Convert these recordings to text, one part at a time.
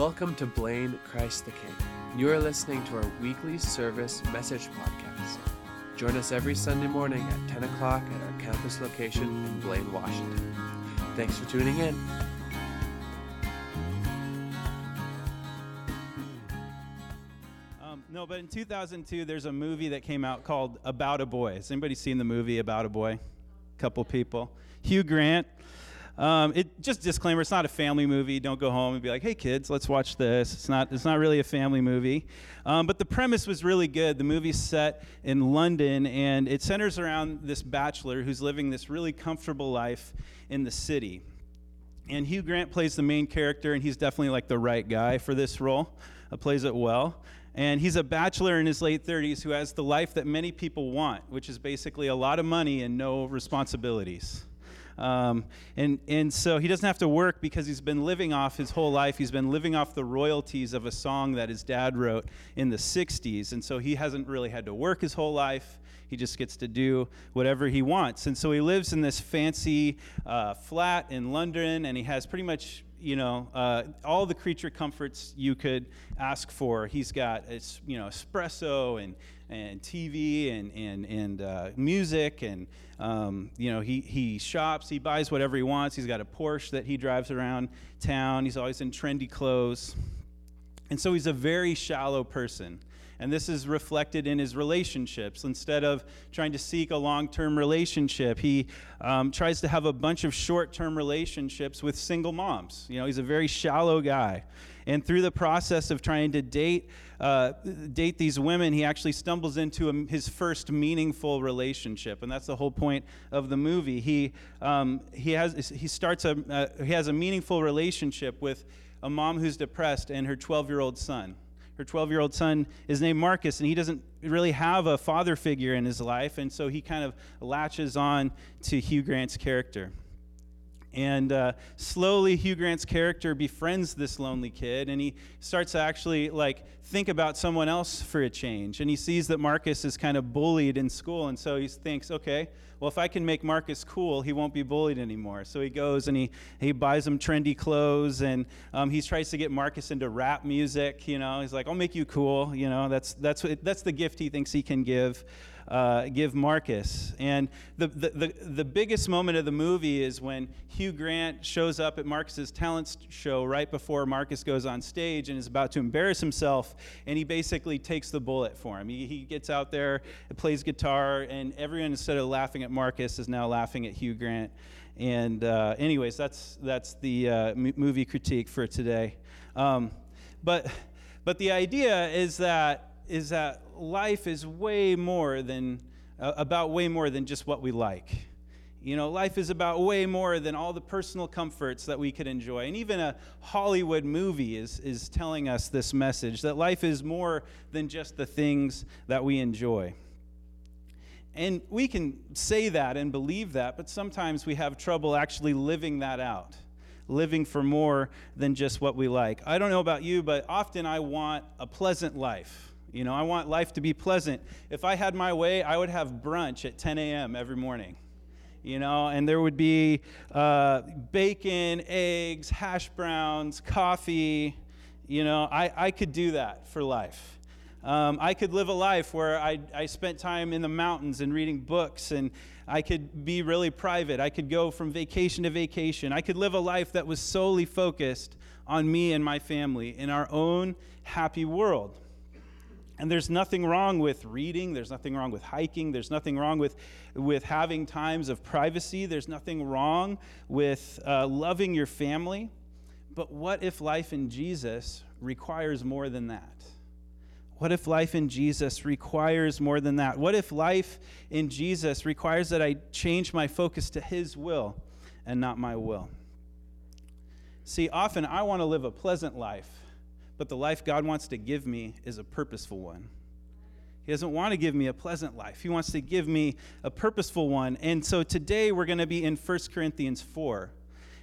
Welcome to Blaine Christ the King. You are listening to our weekly service message podcast. Join us every Sunday morning at 10 o'clock at our campus location in Blaine, Washington. Thanks for tuning in. Um, no, but in 2002, there's a movie that came out called About a Boy. Has anybody seen the movie About a Boy? A couple people. Hugh Grant. Um, it just disclaimer: it's not a family movie. Don't go home and be like, "Hey, kids, let's watch this." It's not. It's not really a family movie. Um, but the premise was really good. The movie's set in London, and it centers around this bachelor who's living this really comfortable life in the city. And Hugh Grant plays the main character, and he's definitely like the right guy for this role. Uh, plays it well. And he's a bachelor in his late 30s who has the life that many people want, which is basically a lot of money and no responsibilities. Um, and, and so he doesn't have to work because he's been living off his whole life. He's been living off the royalties of a song that his dad wrote in the 60s. And so he hasn't really had to work his whole life. He just gets to do whatever he wants. And so he lives in this fancy uh, flat in London, and he has pretty much you know, uh, all the creature comforts you could ask for. He's got, you know, espresso and, and TV and, and, and uh, music, and, um, you know, he, he shops, he buys whatever he wants. He's got a Porsche that he drives around town. He's always in trendy clothes. And so he's a very shallow person. And this is reflected in his relationships. Instead of trying to seek a long term relationship, he um, tries to have a bunch of short term relationships with single moms. You know, he's a very shallow guy. And through the process of trying to date, uh, date these women, he actually stumbles into a, his first meaningful relationship, and that's the whole point of the movie. He um, he has he starts a uh, he has a meaningful relationship with a mom who's depressed and her 12 year old son her 12 year old son is named Marcus, and he doesn't really have a father figure in his life, and so he kind of latches on to Hugh Grant's character. And uh, slowly, Hugh Grant's character befriends this lonely kid, and he starts to actually like think about someone else for a change. And he sees that Marcus is kind of bullied in school, and so he thinks, okay, well, if I can make Marcus cool, he won't be bullied anymore. So he goes and he he buys him trendy clothes, and um, he tries to get Marcus into rap music. You know, he's like, I'll make you cool. You know, that's that's that's the gift he thinks he can give uh, give Marcus. And the, the, the, the, biggest moment of the movie is when Hugh Grant shows up at Marcus's talent show right before Marcus goes on stage and is about to embarrass himself, and he basically takes the bullet for him. He, he gets out there, plays guitar, and everyone, instead of laughing at Marcus, is now laughing at Hugh Grant. And, uh, anyways, that's, that's the uh, movie critique for today. Um, but, but the idea is that is that life is way more than, uh, about way more than just what we like. You know, life is about way more than all the personal comforts that we could enjoy. And even a Hollywood movie is, is telling us this message that life is more than just the things that we enjoy. And we can say that and believe that, but sometimes we have trouble actually living that out, living for more than just what we like. I don't know about you, but often I want a pleasant life. You know, I want life to be pleasant. If I had my way, I would have brunch at 10 a.m. every morning. You know, and there would be uh, bacon, eggs, hash browns, coffee. You know, I, I could do that for life. Um, I could live a life where I, I spent time in the mountains and reading books, and I could be really private. I could go from vacation to vacation. I could live a life that was solely focused on me and my family in our own happy world. And there's nothing wrong with reading, there's nothing wrong with hiking, there's nothing wrong with, with having times of privacy, there's nothing wrong with uh, loving your family. But what if life in Jesus requires more than that? What if life in Jesus requires more than that? What if life in Jesus requires that I change my focus to His will and not my will? See, often I want to live a pleasant life but the life God wants to give me is a purposeful one. He doesn't want to give me a pleasant life. He wants to give me a purposeful one. And so today we're going to be in 1 Corinthians 4.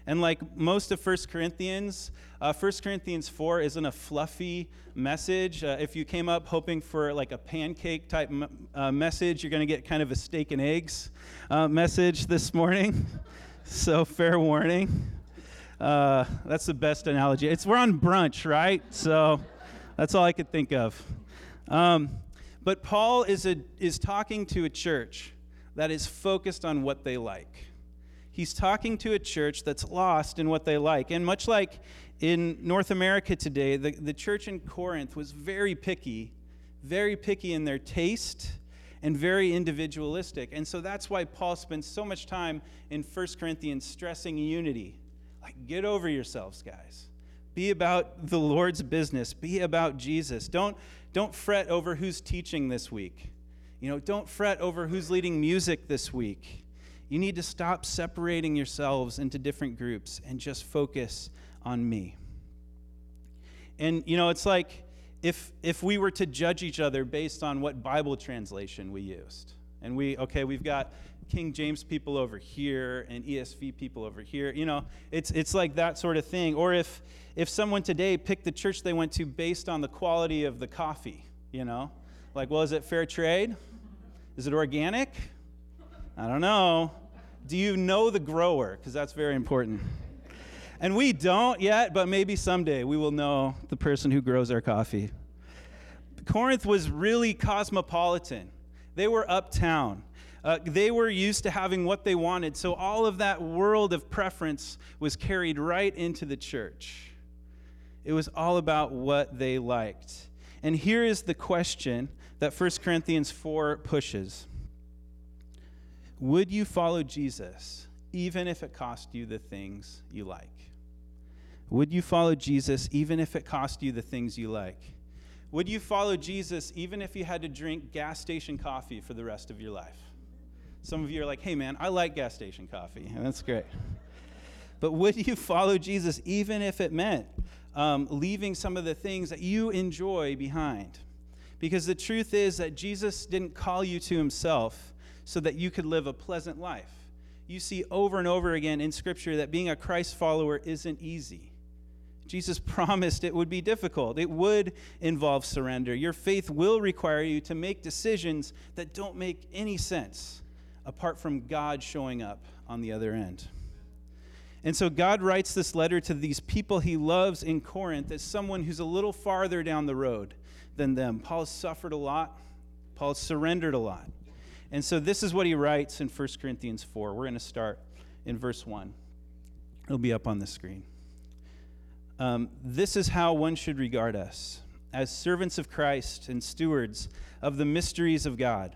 And like most of 1 Corinthians, uh, 1 Corinthians 4 isn't a fluffy message. Uh, if you came up hoping for like a pancake type uh, message, you're going to get kind of a steak and eggs uh, message this morning. so, fair warning. Uh, that's the best analogy. It's we're on brunch, right? So that's all I could think of. Um, but Paul is, a, is talking to a church that is focused on what they like. He's talking to a church that's lost in what they like. And much like in North America today, the, the church in Corinth was very picky, very picky in their taste and very individualistic. And so that's why Paul spends so much time in 1 Corinthians stressing unity. Like, get over yourselves, guys. Be about the Lord's business. Be about Jesus. Don't, don't fret over who's teaching this week. You know, don't fret over who's leading music this week. You need to stop separating yourselves into different groups and just focus on me. And, you know, it's like if, if we were to judge each other based on what Bible translation we used. And we, okay, we've got King James people over here and ESV people over here. You know, it's, it's like that sort of thing. Or if, if someone today picked the church they went to based on the quality of the coffee, you know, like, well, is it fair trade? Is it organic? I don't know. Do you know the grower? Because that's very important. And we don't yet, but maybe someday we will know the person who grows our coffee. Corinth was really cosmopolitan, they were uptown. Uh, they were used to having what they wanted, so all of that world of preference was carried right into the church. It was all about what they liked. And here is the question that 1 Corinthians 4 pushes Would you follow Jesus even if it cost you the things you like? Would you follow Jesus even if it cost you the things you like? Would you follow Jesus even if you had to drink gas station coffee for the rest of your life? Some of you are like, hey man, I like gas station coffee, and that's great. But would you follow Jesus even if it meant um, leaving some of the things that you enjoy behind? Because the truth is that Jesus didn't call you to himself so that you could live a pleasant life. You see over and over again in Scripture that being a Christ follower isn't easy. Jesus promised it would be difficult. It would involve surrender. Your faith will require you to make decisions that don't make any sense apart from God showing up on the other end. And so God writes this letter to these people he loves in Corinth as someone who's a little farther down the road than them. Paul has suffered a lot, Paul has surrendered a lot. And so this is what he writes in 1 Corinthians 4. We're going to start in verse 1. It'll be up on the screen. Um, this is how one should regard us as servants of Christ and stewards of the mysteries of God.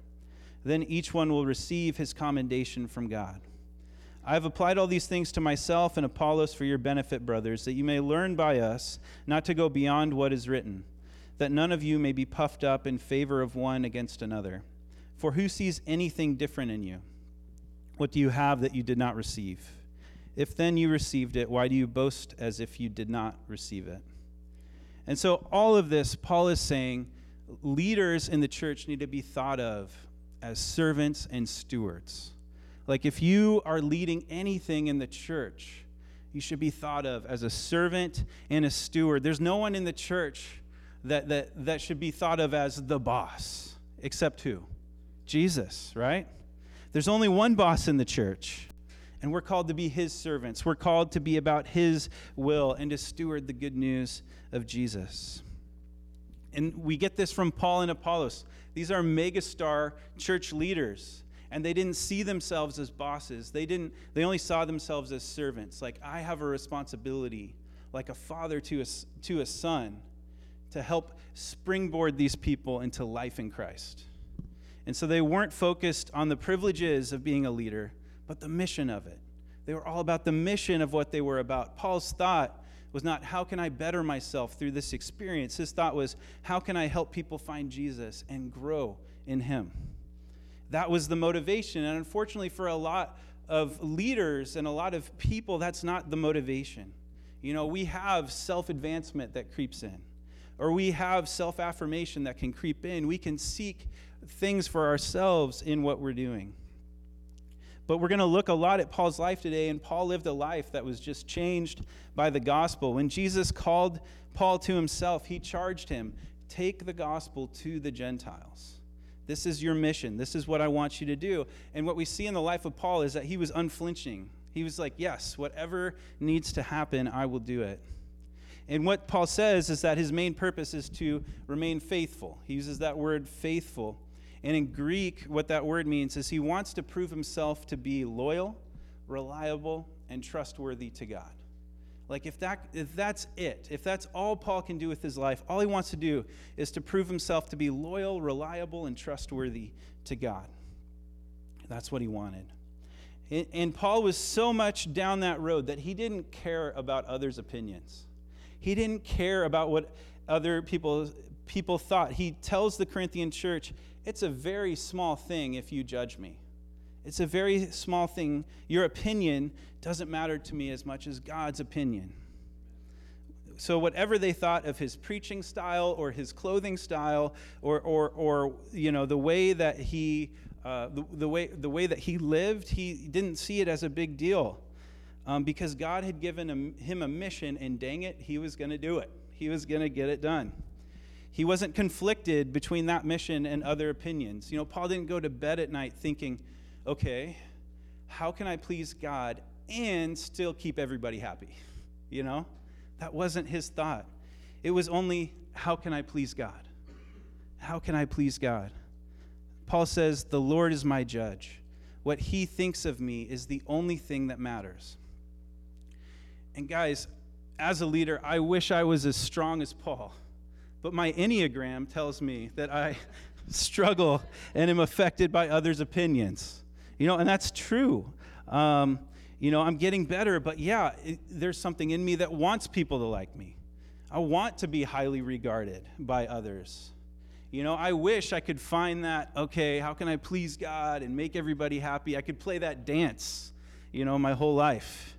Then each one will receive his commendation from God. I have applied all these things to myself and Apollos for your benefit, brothers, that you may learn by us not to go beyond what is written, that none of you may be puffed up in favor of one against another. For who sees anything different in you? What do you have that you did not receive? If then you received it, why do you boast as if you did not receive it? And so, all of this, Paul is saying leaders in the church need to be thought of as servants and stewards. Like, if you are leading anything in the church, you should be thought of as a servant and a steward. There's no one in the church that, that, that should be thought of as the boss, except who? Jesus, right? There's only one boss in the church, and we're called to be his servants. We're called to be about his will and to steward the good news of Jesus. And we get this from Paul and Apollos. These are megastar church leaders, and they didn't see themselves as bosses. They didn't they only saw themselves as servants. Like I have a responsibility, like a father to a, to a son, to help springboard these people into life in Christ. And so they weren't focused on the privileges of being a leader but the mission of it. They were all about the mission of what they were about. Paul's thought was not, how can I better myself through this experience? His thought was, how can I help people find Jesus and grow in him? That was the motivation. And unfortunately, for a lot of leaders and a lot of people, that's not the motivation. You know, we have self advancement that creeps in, or we have self affirmation that can creep in. We can seek things for ourselves in what we're doing. But we're going to look a lot at Paul's life today, and Paul lived a life that was just changed by the gospel. When Jesus called Paul to himself, he charged him take the gospel to the Gentiles. This is your mission. This is what I want you to do. And what we see in the life of Paul is that he was unflinching. He was like, Yes, whatever needs to happen, I will do it. And what Paul says is that his main purpose is to remain faithful. He uses that word faithful. And in Greek, what that word means is he wants to prove himself to be loyal, reliable, and trustworthy to God. Like if that if that's it, if that's all Paul can do with his life, all he wants to do is to prove himself to be loyal, reliable, and trustworthy to God. That's what he wanted. And Paul was so much down that road that he didn't care about others' opinions. He didn't care about what other people people thought. He tells the Corinthian church, it's a very small thing if you judge me. It's a very small thing. Your opinion doesn't matter to me as much as God's opinion. So, whatever they thought of his preaching style or his clothing style or, or, or you know, the way that he, uh, the, the, way, the way that he lived, he didn't see it as a big deal um, because God had given him, him a mission, and dang it, he was going to do it. He was going to get it done. He wasn't conflicted between that mission and other opinions. You know, Paul didn't go to bed at night thinking, okay, how can I please God and still keep everybody happy? You know, that wasn't his thought. It was only, how can I please God? How can I please God? Paul says, The Lord is my judge. What he thinks of me is the only thing that matters. And guys, as a leader, I wish I was as strong as Paul. But my Enneagram tells me that I struggle and am affected by others' opinions. You know, and that's true. Um, you know, I'm getting better, but yeah, it, there's something in me that wants people to like me. I want to be highly regarded by others. You know, I wish I could find that, okay, how can I please God and make everybody happy? I could play that dance, you know, my whole life.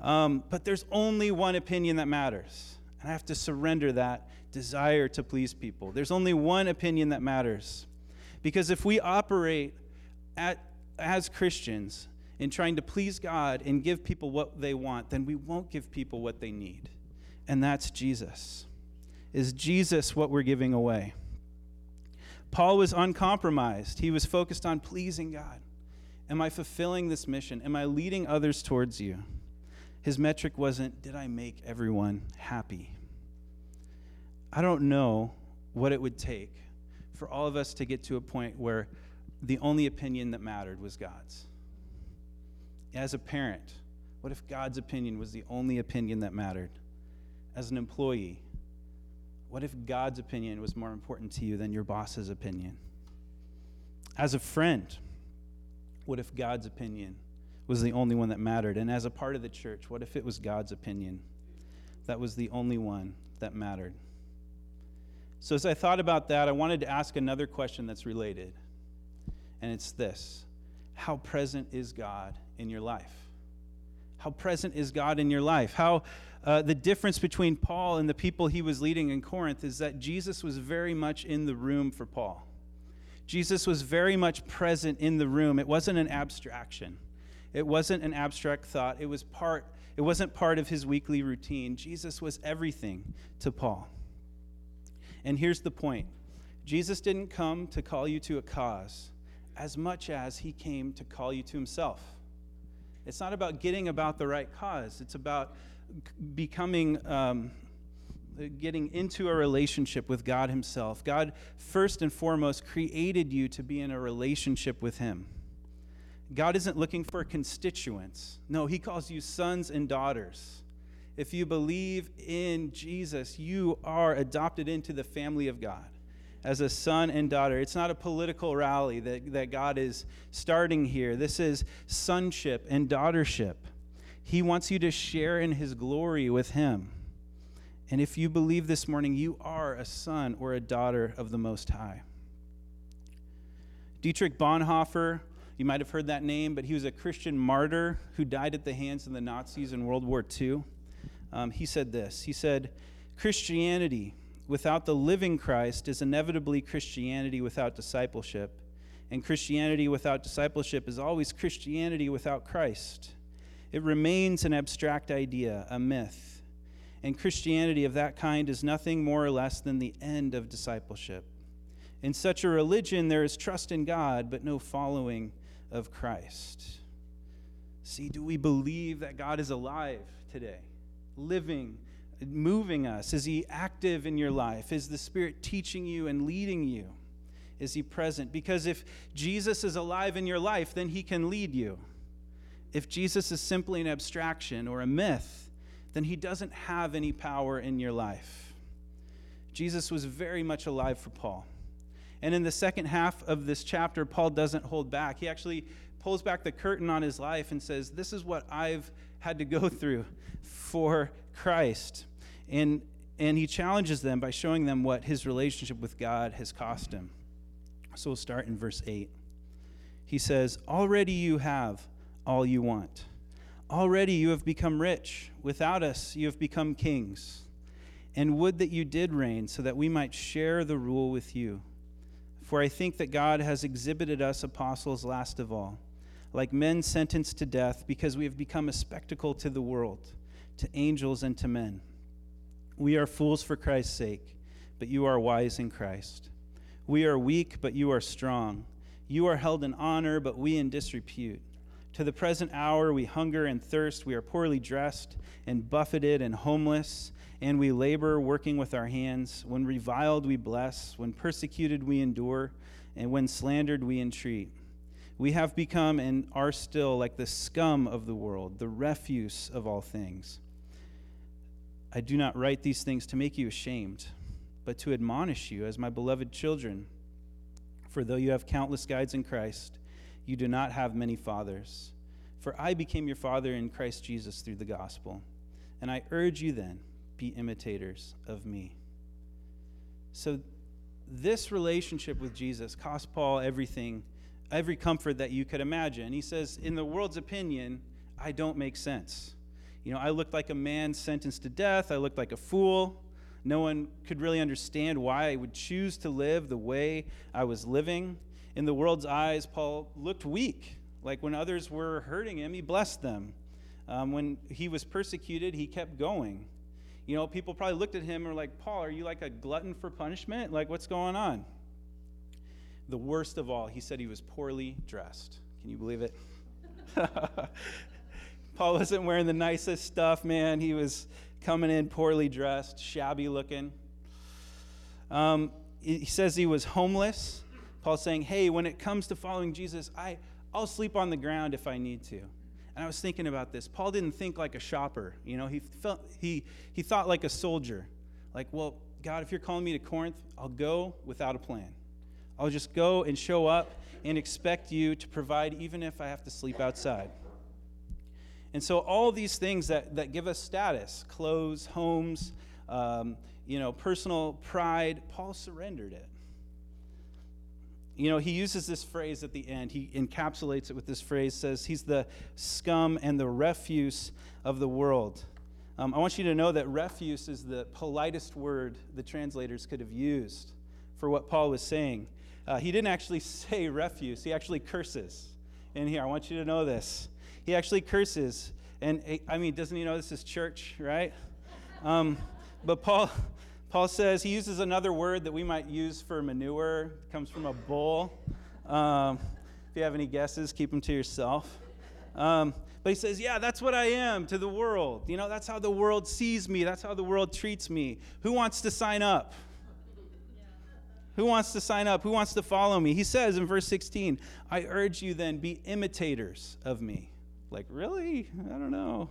Um, but there's only one opinion that matters. And I have to surrender that desire to please people. There's only one opinion that matters. Because if we operate at, as Christians in trying to please God and give people what they want, then we won't give people what they need. And that's Jesus. Is Jesus what we're giving away? Paul was uncompromised. He was focused on pleasing God. Am I fulfilling this mission? Am I leading others towards you? His metric wasn't, did I make everyone happy? I don't know what it would take for all of us to get to a point where the only opinion that mattered was God's. As a parent, what if God's opinion was the only opinion that mattered? As an employee, what if God's opinion was more important to you than your boss's opinion? As a friend, what if God's opinion was the only one that mattered? And as a part of the church, what if it was God's opinion that was the only one that mattered? So, as I thought about that, I wanted to ask another question that's related. And it's this How present is God in your life? How present is God in your life? How uh, the difference between Paul and the people he was leading in Corinth is that Jesus was very much in the room for Paul. Jesus was very much present in the room. It wasn't an abstraction. It wasn't an abstract thought. It was part it wasn't part of his weekly routine. Jesus was everything to Paul. And here's the point Jesus didn't come to call you to a cause as much as he came to call you to himself. It's not about getting about the right cause, it's about becoming. Um, getting into a relationship with God Himself. God, first and foremost, created you to be in a relationship with Him. God isn't looking for constituents. No, He calls you sons and daughters. If you believe in Jesus, you are adopted into the family of God as a son and daughter. It's not a political rally that, that God is starting here. This is sonship and daughtership. He wants you to share in his glory with him. And if you believe this morning, you are a son or a daughter of the Most High. Dietrich Bonhoeffer, you might have heard that name, but he was a Christian martyr who died at the hands of the Nazis in World War II. um, he said this He said, Christianity without the living Christ is inevitably Christianity without discipleship. And Christianity without discipleship is always Christianity without Christ. It remains an abstract idea, a myth. And Christianity of that kind is nothing more or less than the end of discipleship. In such a religion, there is trust in God, but no following of Christ. See, do we believe that God is alive today, living, moving us? Is He active in your life? Is the Spirit teaching you and leading you? Is He present? Because if Jesus is alive in your life, then He can lead you. If Jesus is simply an abstraction or a myth, then He doesn't have any power in your life. Jesus was very much alive for Paul. And in the second half of this chapter, Paul doesn't hold back. He actually pulls back the curtain on his life and says, This is what I've had to go through for Christ. And, and he challenges them by showing them what his relationship with God has cost him. So we'll start in verse 8. He says, Already you have all you want. Already you have become rich. Without us, you have become kings. And would that you did reign so that we might share the rule with you. For I think that God has exhibited us apostles last of all, like men sentenced to death, because we have become a spectacle to the world, to angels and to men. We are fools for Christ's sake, but you are wise in Christ. We are weak, but you are strong. You are held in honor, but we in disrepute. To the present hour we hunger and thirst, we are poorly dressed and buffeted and homeless and we labor, working with our hands. When reviled, we bless. When persecuted, we endure. And when slandered, we entreat. We have become and are still like the scum of the world, the refuse of all things. I do not write these things to make you ashamed, but to admonish you as my beloved children. For though you have countless guides in Christ, you do not have many fathers. For I became your father in Christ Jesus through the gospel. And I urge you then, be imitators of me. So, this relationship with Jesus cost Paul everything, every comfort that you could imagine. He says, in the world's opinion, I don't make sense. You know, I looked like a man sentenced to death, I looked like a fool. No one could really understand why I would choose to live the way I was living. In the world's eyes, Paul looked weak. Like when others were hurting him, he blessed them. Um, when he was persecuted, he kept going. You know, people probably looked at him and were like, Paul, are you like a glutton for punishment? Like, what's going on? The worst of all, he said he was poorly dressed. Can you believe it? Paul wasn't wearing the nicest stuff, man. He was coming in poorly dressed, shabby looking. Um, he says he was homeless. Paul's saying, hey, when it comes to following Jesus, I, I'll sleep on the ground if I need to. And I was thinking about this. Paul didn't think like a shopper. You know, he felt he he thought like a soldier. Like, well, God, if you're calling me to Corinth, I'll go without a plan. I'll just go and show up and expect you to provide even if I have to sleep outside. And so all these things that, that give us status, clothes, homes, um, you know, personal pride, Paul surrendered it. You know, he uses this phrase at the end. He encapsulates it with this phrase says he's the scum and the refuse of the world. Um, I want you to know that refuse is the politest word the translators could have used for what Paul was saying. Uh, he didn't actually say refuse, he actually curses. In here, I want you to know this. He actually curses. And I mean, doesn't he know this is church, right? Um, but Paul, Paul says he uses another word that we might use for manure. It comes from a bull. Um, if you have any guesses, keep them to yourself. Um, but he says, Yeah, that's what I am to the world. You know, that's how the world sees me. That's how the world treats me. Who wants to sign up? Who wants to sign up? Who wants to follow me? He says in verse 16, I urge you then, be imitators of me. Like, really? I don't know.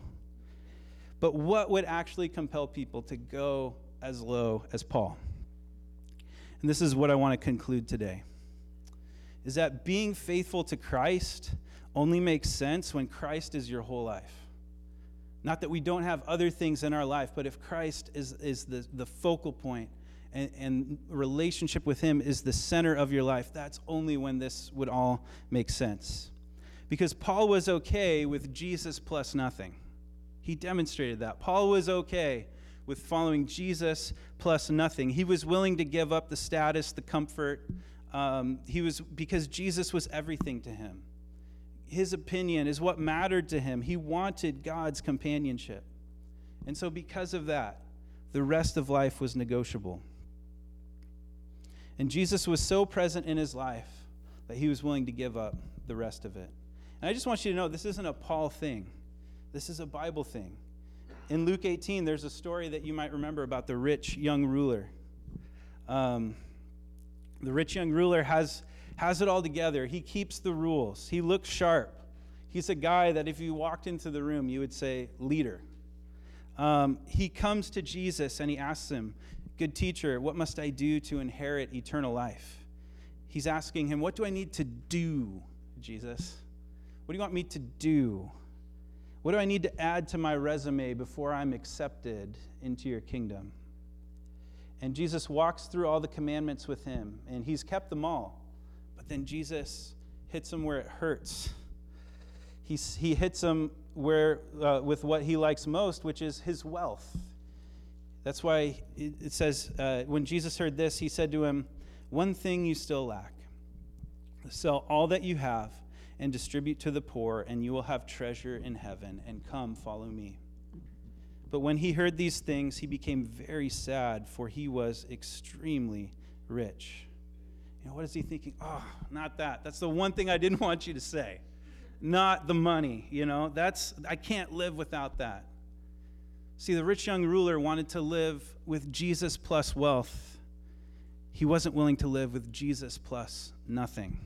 But what would actually compel people to go as low as Paul. And this is what I want to conclude today. Is that being faithful to Christ only makes sense when Christ is your whole life. Not that we don't have other things in our life, but if Christ is, is the, the focal point and, and relationship with Him is the center of your life, that's only when this would all make sense. Because Paul was okay with Jesus plus nothing. He demonstrated that. Paul was okay with following Jesus plus nothing. He was willing to give up the status, the comfort. Um, he was because Jesus was everything to him. His opinion is what mattered to him. He wanted God's companionship. And so, because of that, the rest of life was negotiable. And Jesus was so present in his life that he was willing to give up the rest of it. And I just want you to know this isn't a Paul thing, this is a Bible thing. In Luke 18, there's a story that you might remember about the rich young ruler. Um, the rich young ruler has, has it all together. He keeps the rules, he looks sharp. He's a guy that if you walked into the room, you would say, leader. Um, he comes to Jesus and he asks him, Good teacher, what must I do to inherit eternal life? He's asking him, What do I need to do, Jesus? What do you want me to do? What do I need to add to my resume before I'm accepted into your kingdom? And Jesus walks through all the commandments with him, and he's kept them all. But then Jesus hits him where it hurts. He's, he hits him where, uh, with what he likes most, which is his wealth. That's why it says, uh, when Jesus heard this, he said to him, One thing you still lack sell all that you have and distribute to the poor, and you will have treasure in heaven. And come, follow me. But when he heard these things, he became very sad, for he was extremely rich. Know, what is he thinking? Oh, not that. That's the one thing I didn't want you to say. Not the money, you know. That's I can't live without that. See, the rich young ruler wanted to live with Jesus plus wealth. He wasn't willing to live with Jesus plus nothing.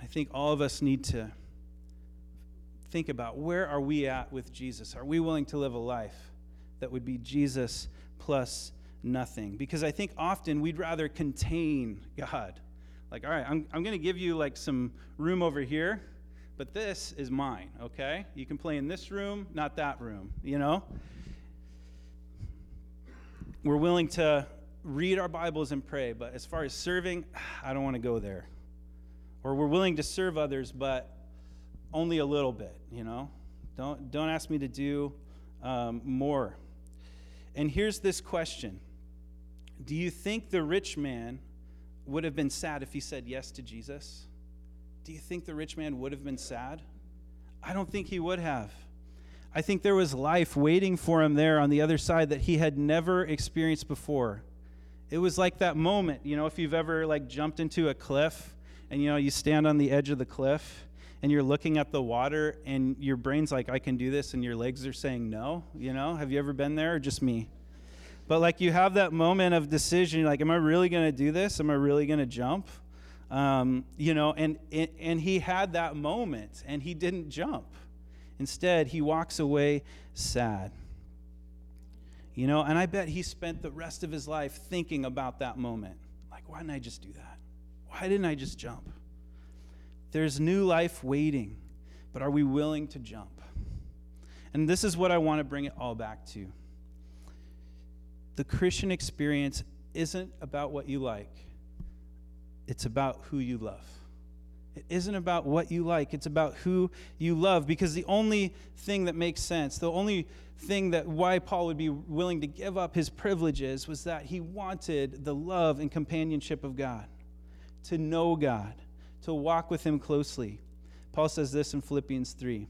I think all of us need to think about where are we at with Jesus? Are we willing to live a life that would be Jesus plus nothing? Because I think often we'd rather contain God. Like, all right, I'm, I'm going to give you like some room over here but this is mine, okay? You can play in this room, not that room, you know? We're willing to read our Bibles and pray, but as far as serving, I don't want to go there. Or we're willing to serve others, but only a little bit, you know? Don't, don't ask me to do um, more. And here's this question Do you think the rich man would have been sad if he said yes to Jesus? do you think the rich man would have been sad? I don't think he would have. I think there was life waiting for him there on the other side that he had never experienced before. It was like that moment, you know, if you've ever like jumped into a cliff and you know you stand on the edge of the cliff and you're looking at the water and your brain's like I can do this and your legs are saying no, you know? Have you ever been there or just me? But like you have that moment of decision like am I really to do this? Am I really to jump? Um, you know, and, and he had that moment and he didn't jump. Instead, he walks away sad. You know, and I bet he spent the rest of his life thinking about that moment. Like, why didn't I just do that? Why didn't I just jump? There's new life waiting, but are we willing to jump? And this is what I want to bring it all back to. The Christian experience isn't about what you like, it's about who you love. It isn't about what you like, it's about who you love. Because the only thing that makes sense, the only thing that why Paul would be willing to give up his privileges was that he wanted the love and companionship of God, to know God, to walk with him closely. Paul says this in Philippians 3.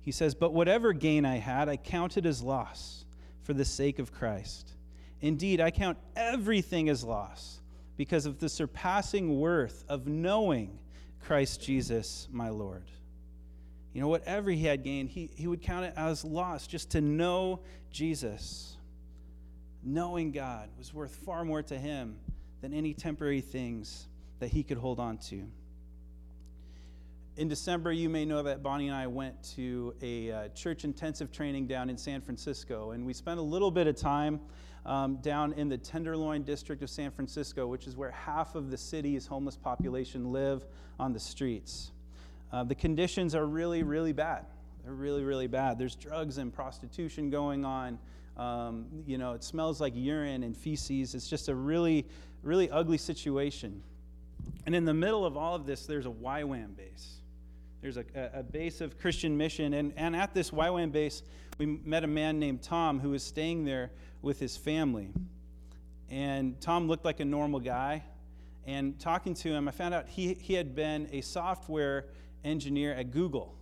He says, But whatever gain I had, I counted as loss for the sake of Christ. Indeed, I count everything as loss because of the surpassing worth of knowing Christ Jesus, my Lord. You know, whatever he had gained, he, he would count it as loss just to know Jesus. Knowing God was worth far more to him than any temporary things that he could hold on to. In December, you may know that Bonnie and I went to a uh, church intensive training down in San Francisco, and we spent a little bit of time um, down in the Tenderloin district of San Francisco, which is where half of the city's homeless population live on the streets. Uh, the conditions are really, really bad. They're really, really bad. There's drugs and prostitution going on. Um, you know, it smells like urine and feces. It's just a really, really ugly situation. And in the middle of all of this, there's a YWAM base. There's a, a, base of Christian mission. And, and at this YWAM base, we met a man named Tom who was staying there with his family. And Tom looked like a normal guy. And talking to him, I found out he, he had been a software engineer at Google.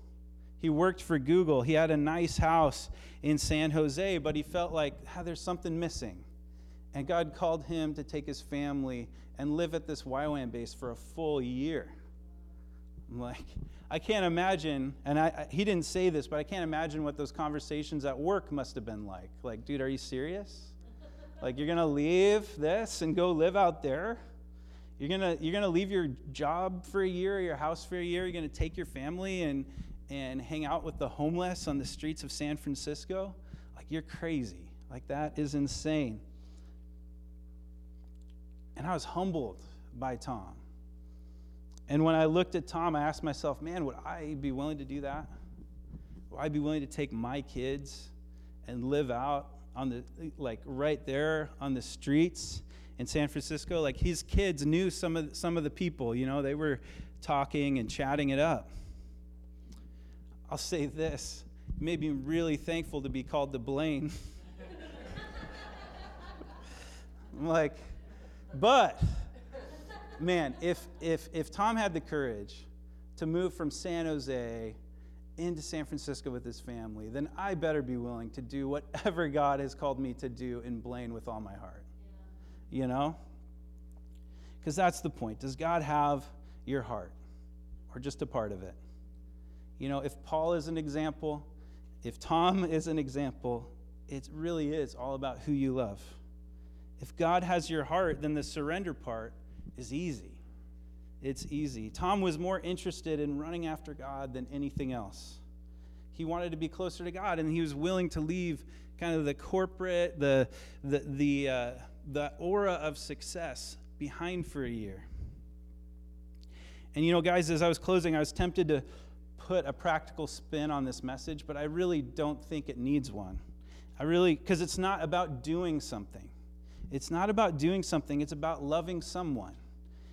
He worked for Google. He had a nice house in San Jose, but he felt like ah, there's something missing. And God called him to take his family and live at this YWAM base for a full year. I'm like, I can't imagine, and I, I, he didn't say this, but I can't imagine what those conversations at work must have been like. Like, dude, are you serious? like, you're going to leave this and go live out there? You're going to you're gonna leave your job for a year, your house for a year? You're going to take your family and, and hang out with the homeless on the streets of San Francisco? Like, you're crazy. Like, that is insane. And I was humbled by Tom. And when I looked at Tom, I asked myself, man, would I be willing to do that? Would I be willing to take my kids and live out on the, like, right there on the streets in San Francisco? Like, his kids knew some of, some of the people, you know, they were talking and chatting it up. I'll say this it made me really thankful to be called to Blaine. I'm like, but man, if, if, if Tom had the courage to move from San Jose into San Francisco with his family, then I better be willing to do whatever God has called me to do in Blaine with all my heart. Yeah. You know? Because that's the point. Does God have your heart or just a part of it? You know, if Paul is an example, if Tom is an example, it really is all about who you love. If God has your heart, then the surrender part is easy. It's easy. Tom was more interested in running after God than anything else. He wanted to be closer to God, and he was willing to leave kind of the corporate, the, the, the, uh, the aura of success behind for a year. And you know, guys, as I was closing, I was tempted to put a practical spin on this message, but I really don't think it needs one. I really, because it's not about doing something. It's not about doing something, it's about loving someone.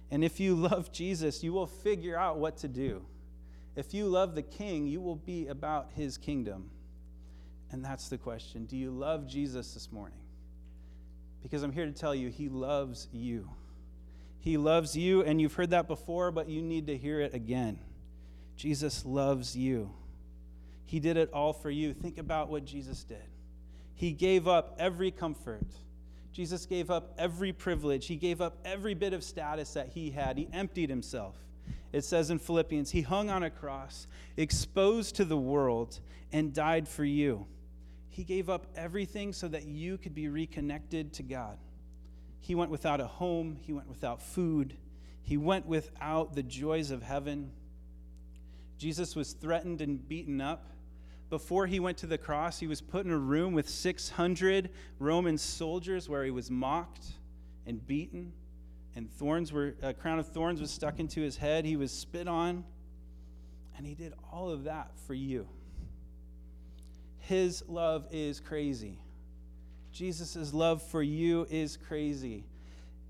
And if you love Jesus, you will figure out what to do. If you love the king, you will be about his kingdom. And that's the question Do you love Jesus this morning? Because I'm here to tell you, he loves you. He loves you, and you've heard that before, but you need to hear it again. Jesus loves you. He did it all for you. Think about what Jesus did. He gave up every comfort Jesus gave up every privilege, he gave up every bit of status that he had. He emptied himself. It says in Philippians, he hung on a cross, exposed to the world, and died for you. He gave up everything so that you could be reconnected to God. He went without a home, he went without food, he went without the joys of heaven. Jesus was threatened and beaten up before he went to the cross, he was put in a room with 600 Roman soldiers where he was mocked and beaten, and thorns were a crown of thorns was stuck into his head. He was spit on, and he did all of that for you. His love is crazy. Jesus' love for you is crazy.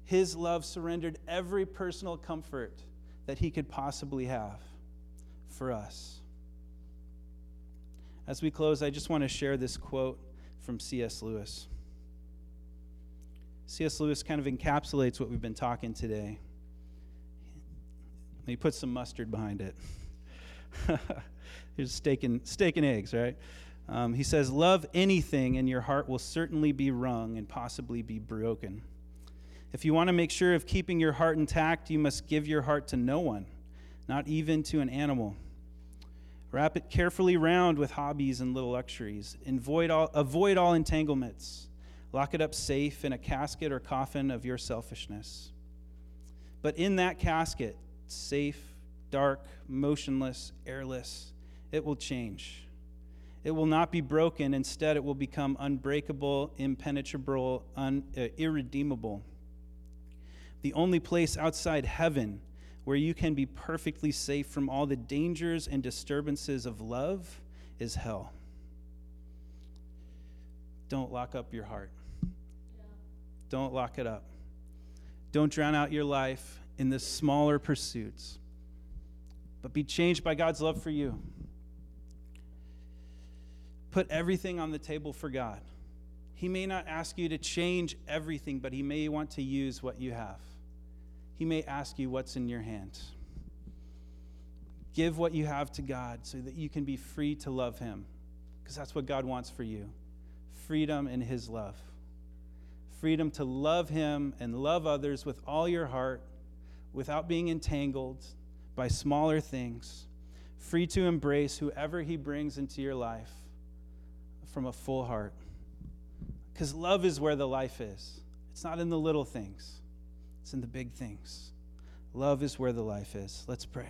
His love surrendered every personal comfort that he could possibly have for us. As we close, I just want to share this quote from C.S. Lewis. C.S. Lewis kind of encapsulates what we've been talking today. He puts some mustard behind it. Here's steak and, steak and eggs, right? Um, he says, Love anything, and your heart will certainly be wrung and possibly be broken. If you want to make sure of keeping your heart intact, you must give your heart to no one, not even to an animal. Wrap it carefully round with hobbies and little luxuries. Avoid all, avoid all entanglements. Lock it up safe in a casket or coffin of your selfishness. But in that casket, safe, dark, motionless, airless, it will change. It will not be broken. Instead, it will become unbreakable, impenetrable, un, uh, irredeemable. The only place outside heaven where you can be perfectly safe from all the dangers and disturbances of love is hell. Don't lock up your heart. Don't lock it up. Don't drown out your life in the smaller pursuits. but be changed by God's love for you. Put everything on the table for God. He may not ask you to change everything, but He may want to use what you have. He may ask you what's in your hand. Give what you have to God so that you can be free to love Him, because that's what God wants for you freedom in His love. Freedom to love Him and love others with all your heart without being entangled by smaller things. Free to embrace whoever He brings into your life from a full heart. Because love is where the life is. It's not in the little things, it's in the big things. Love is where the life is. Let's pray.